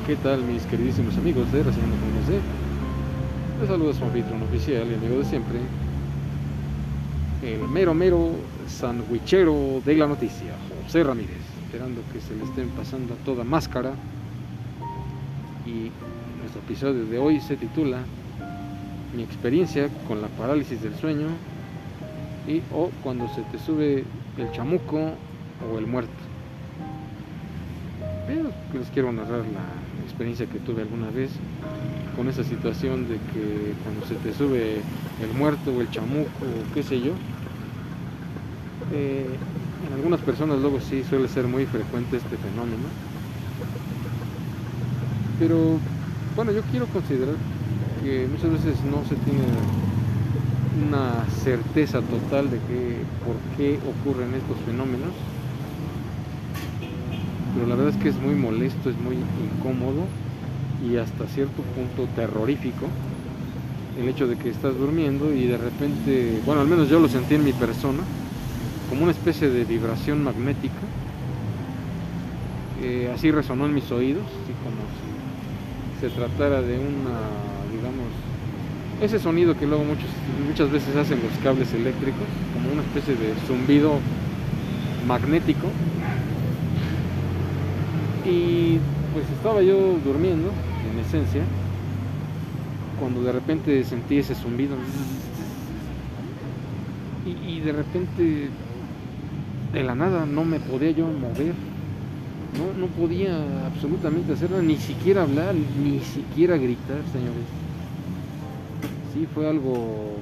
¿qué tal mis queridísimos amigos de Reseñando con MC? Les saluda su anfitrión oficial y amigo de siempre, el mero mero sandwichero de la noticia, José Ramírez, esperando que se le estén pasando toda máscara. Y nuestro episodio de hoy se titula Mi experiencia con la parálisis del sueño y o cuando se te sube el chamuco o el muerto. Pero les quiero narrar la experiencia que tuve alguna vez con esa situación de que cuando se te sube el muerto o el chamuco o qué sé yo, eh, en algunas personas luego sí suele ser muy frecuente este fenómeno. Pero bueno, yo quiero considerar que muchas veces no se tiene una certeza total de que por qué ocurren estos fenómenos pero la verdad es que es muy molesto, es muy incómodo y hasta cierto punto terrorífico el hecho de que estás durmiendo y de repente, bueno, al menos yo lo sentí en mi persona, como una especie de vibración magnética, eh, así resonó en mis oídos, así como si se tratara de una, digamos, ese sonido que luego muchos, muchas veces hacen los cables eléctricos, como una especie de zumbido magnético y pues estaba yo durmiendo, en esencia, cuando de repente sentí ese zumbido. Y, de repente, de la nada, no me podía yo mover. No, no podía absolutamente hacer nada, ni siquiera hablar, ni siquiera gritar, señores. Sí, fue algo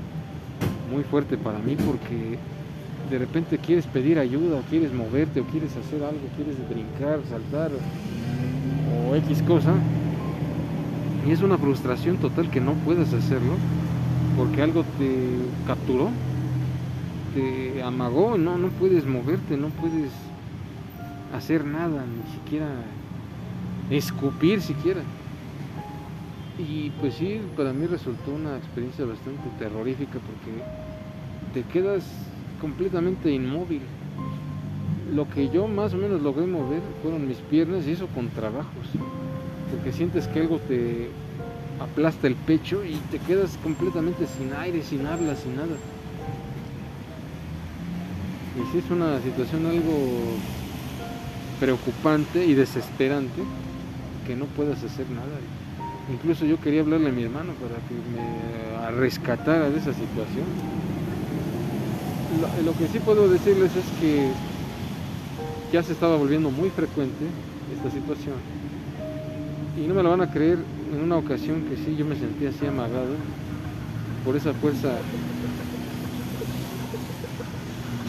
muy fuerte para mí porque de repente quieres pedir ayuda, o quieres moverte, o quieres hacer algo, quieres brincar, saltar, o X cosa, y es una frustración total que no puedas hacerlo, porque algo te capturó, te amagó, no, no puedes moverte, no puedes hacer nada, ni siquiera escupir siquiera. Y pues sí, para mí resultó una experiencia bastante terrorífica porque te quedas completamente inmóvil. Lo que yo más o menos logré mover fueron mis piernas y eso con trabajos. Porque sientes que algo te aplasta el pecho y te quedas completamente sin aire, sin habla, sin nada. Y si es una situación algo preocupante y desesperante que no puedas hacer nada. Incluso yo quería hablarle a mi hermano para que me rescatara de esa situación lo, que sí puedo decirles es que ya se estaba volviendo muy frecuente esta situación. Y no me lo van a creer, en una ocasión que sí yo me sentí así amagado por esa fuerza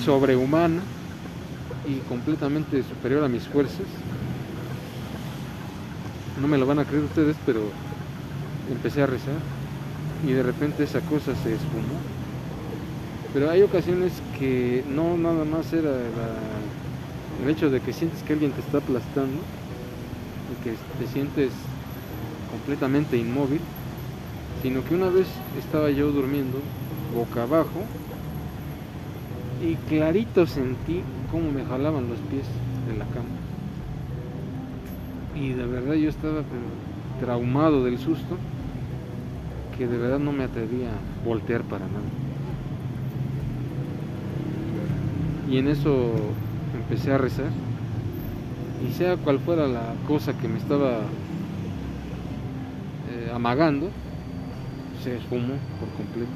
sobrehumana y completamente superior a mis fuerzas. No me lo van a creer ustedes, pero empecé a rezar y de repente esa cosa se esfumó pero hay ocasiones que no nada más era el hecho de que sientes que alguien te está aplastando y que te sientes completamente inmóvil, sino que una vez estaba yo durmiendo boca abajo y clarito sentí cómo me jalaban los pies de la cama. Y de verdad yo estaba traumado del susto que de verdad no me atrevía a voltear para nada. Y en eso empecé a rezar. Y sea cual fuera la cosa que me estaba eh, amagando, se esfumó por completo.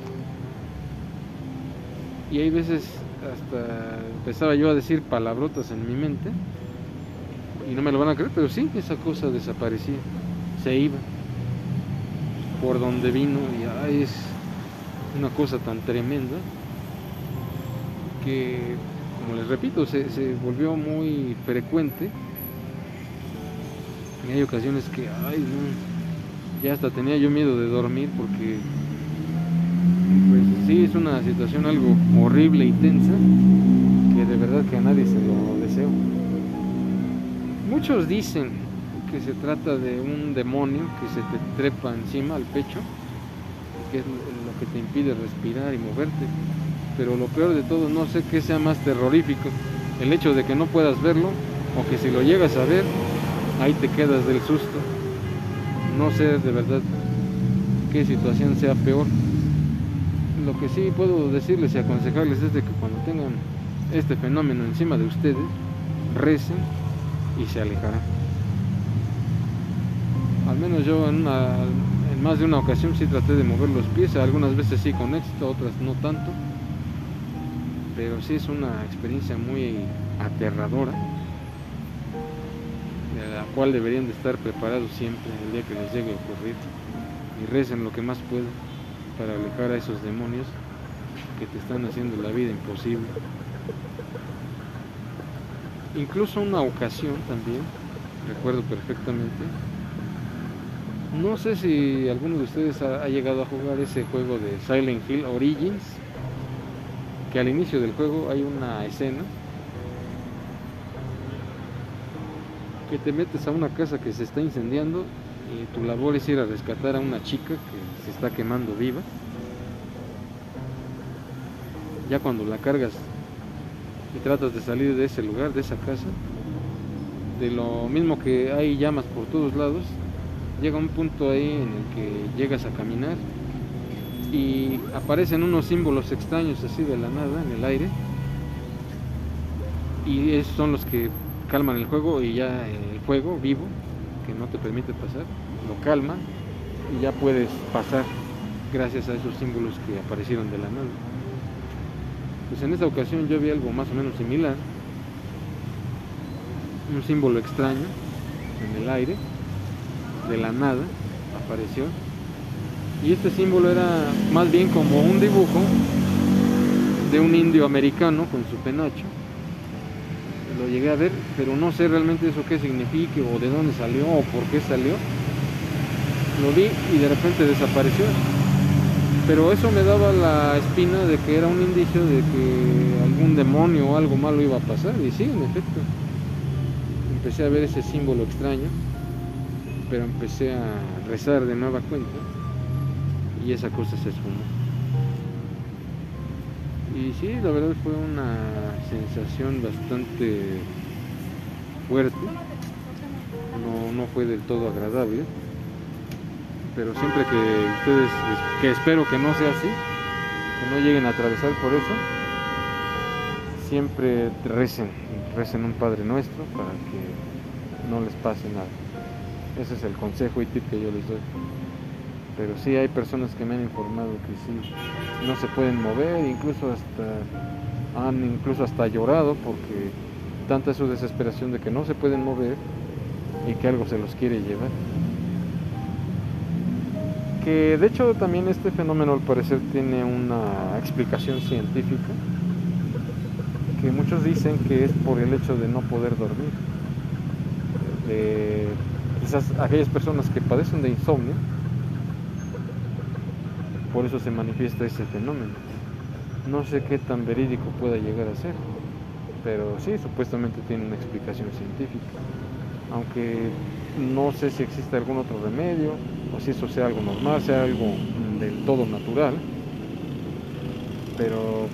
Y hay veces hasta empezaba yo a decir palabrotas en mi mente. Y no me lo van a creer, pero sí, esa cosa desaparecía, se iba por donde vino y es una cosa tan tremenda que como les repito, se, volvió muy frecuente. Y hay ocasiones que, ay, ya hasta tenía yo miedo de dormir porque, pues sí, es una situación algo horrible y tensa que de verdad que a nadie se lo deseo. Muchos dicen que se trata de un demonio que se te trepa encima al pecho, que es lo que te impide respirar y moverte pero lo peor de todo, no sé qué sea más terrorífico, el hecho de que no puedas verlo o que si lo llegas a ver, ahí te quedas del susto no sé de verdad qué situación sea peor. Lo que sí puedo decirles y aconsejarles es de que cuando tengan este fenómeno encima de ustedes, recen y se alejarán. Al menos yo en, en más de una ocasión sí traté de mover los pies, algunas veces sí con éxito, otras no tanto. Pero sí es una experiencia muy aterradora, de la cual deberían de estar preparados siempre el día que les llegue a ocurrir. Y recen lo que más puedan para alejar a esos demonios que te están haciendo la vida imposible. Incluso una ocasión también, recuerdo perfectamente, no sé si alguno de ustedes ha, llegado a jugar ese juego de Silent Hill Origins, que al inicio del juego hay una escena que te metes a una casa que se está incendiando y tu labor es ir a rescatar a una chica que se está quemando viva. Ya cuando la cargas y tratas de salir de ese lugar, de esa casa, de lo mismo que hay llamas por todos lados, llega un punto ahí en el que llegas a caminar y aparecen unos símbolos extraños así de la nada en el aire. Y esos son los que calman el juego y ya el juego vivo que no te permite pasar lo calma y ya puedes pasar gracias a esos símbolos que aparecieron de la nada. Pues en esta ocasión yo vi algo más o menos similar. Un símbolo extraño en el aire de la nada apareció. Y este símbolo era más bien como un dibujo de un indio americano con su penacho. Lo llegué a ver, pero no sé realmente eso qué significa o de dónde salió o por qué salió. Lo vi y de repente desapareció. Pero eso me daba la espina de que era un indicio de que algún demonio o algo malo iba a pasar. Y sí, en efecto. Empecé a ver ese símbolo extraño pero empecé a rezar de nueva cuenta y esa cosa se esfumó. Y sí, la verdad fue una sensación bastante fuerte, no, no fue del todo agradable, pero siempre que ustedes, que espero que no sea así, que no lleguen a atravesar por eso, siempre recen, recen un Padre Nuestro para que no les pase nada. Ese es el consejo y tip que yo les doy. Pero sí hay personas que me han informado que sí no se pueden mover, incluso hasta han incluso hasta llorado porque tanta es su desesperación de que no se pueden mover y que algo se los quiere llevar. Que de hecho también este fenómeno al parecer tiene una explicación científica, que muchos dicen que es por el hecho de no poder dormir, aquellas personas que padecen de insomnio, por eso se manifiesta ese fenómeno. No sé qué tan verídico pueda llegar a ser, pero sí, supuestamente tiene una explicación científica. Aunque no sé si existe algún otro remedio o si eso sea algo normal, sea algo del todo natural. Pero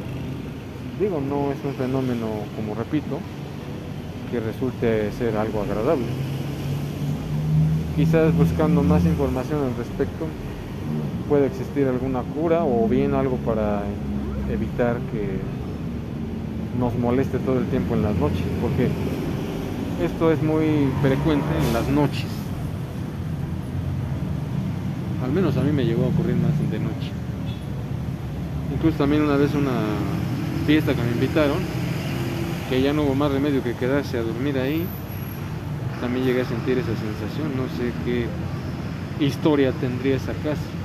digo, no es un fenómeno, como repito, que resulte ser algo agradable quizás buscando más información al respecto puede existir alguna cura o bien algo para evitar que nos moleste todo el tiempo en las noches, porque esto es muy frecuente en las noches. Al menos a mí me llegó a ocurrir más de noche. Incluso también una vez una fiesta que me invitaron, que ya no hubo más remedio que quedarse a dormir ahí también llegué a sentir esa sensación. No sé qué historia tendría esa casa.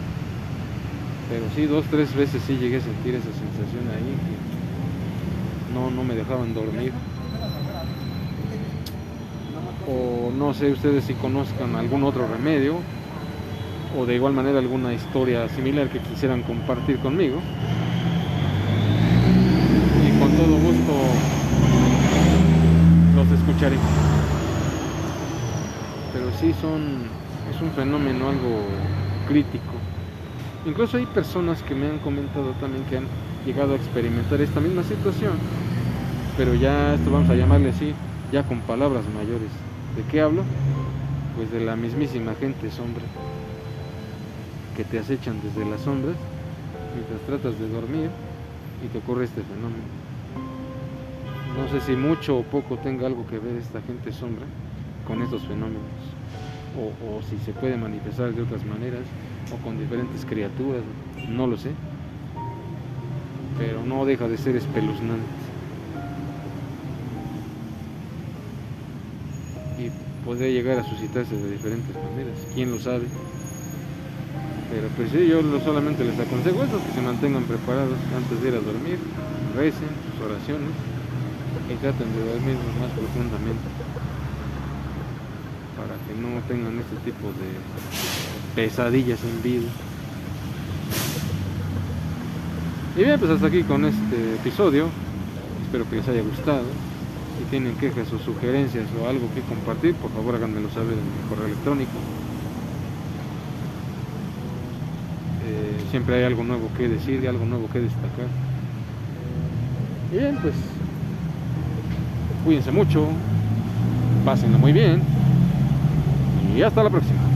Pero sí, dos, tres veces sí llegué a sentir esa sensación ahí. Que no, no me dejaban dormir. O no sé ustedes si conozcan algún otro remedio. O de igual manera alguna historia similar que quisieran compartir conmigo. Y con todo gusto los escucharé pero sí son, es un fenómeno algo crítico. Incluso hay personas que me han comentado también que han llegado a experimentar esta misma situación, pero ya esto vamos a llamarle así, ya con palabras mayores. ¿De qué hablo? pues de la mismísima gente sombra que te acechan desde las sombras mientras tratas de dormir y te ocurre este fenómeno. No sé si mucho o poco tenga algo que ver esta gente sombra con estos fenómenos, o, si se puede manifestar de otras maneras, o con diferentes criaturas, no lo sé, pero no deja de ser espeluznante. Y puede llegar a suscitarse de diferentes maneras, quién lo sabe. Pero pues yo solamente les aconsejo eso, que se mantengan preparados antes de ir a dormir, recen sus oraciones y traten de dormir más profundamente para que no tengan este tipo de pesadillas en vida. Y bien, pues hasta aquí con este episodio. Espero que les haya gustado. Si tienen quejas o sugerencias o algo que compartir, por favor háganmelo saber en mi correo electrónico. Eh, siempre hay algo nuevo que decir, algo nuevo que destacar. Y bien, pues cuídense mucho, pásenlo muy bien y hasta la próxima.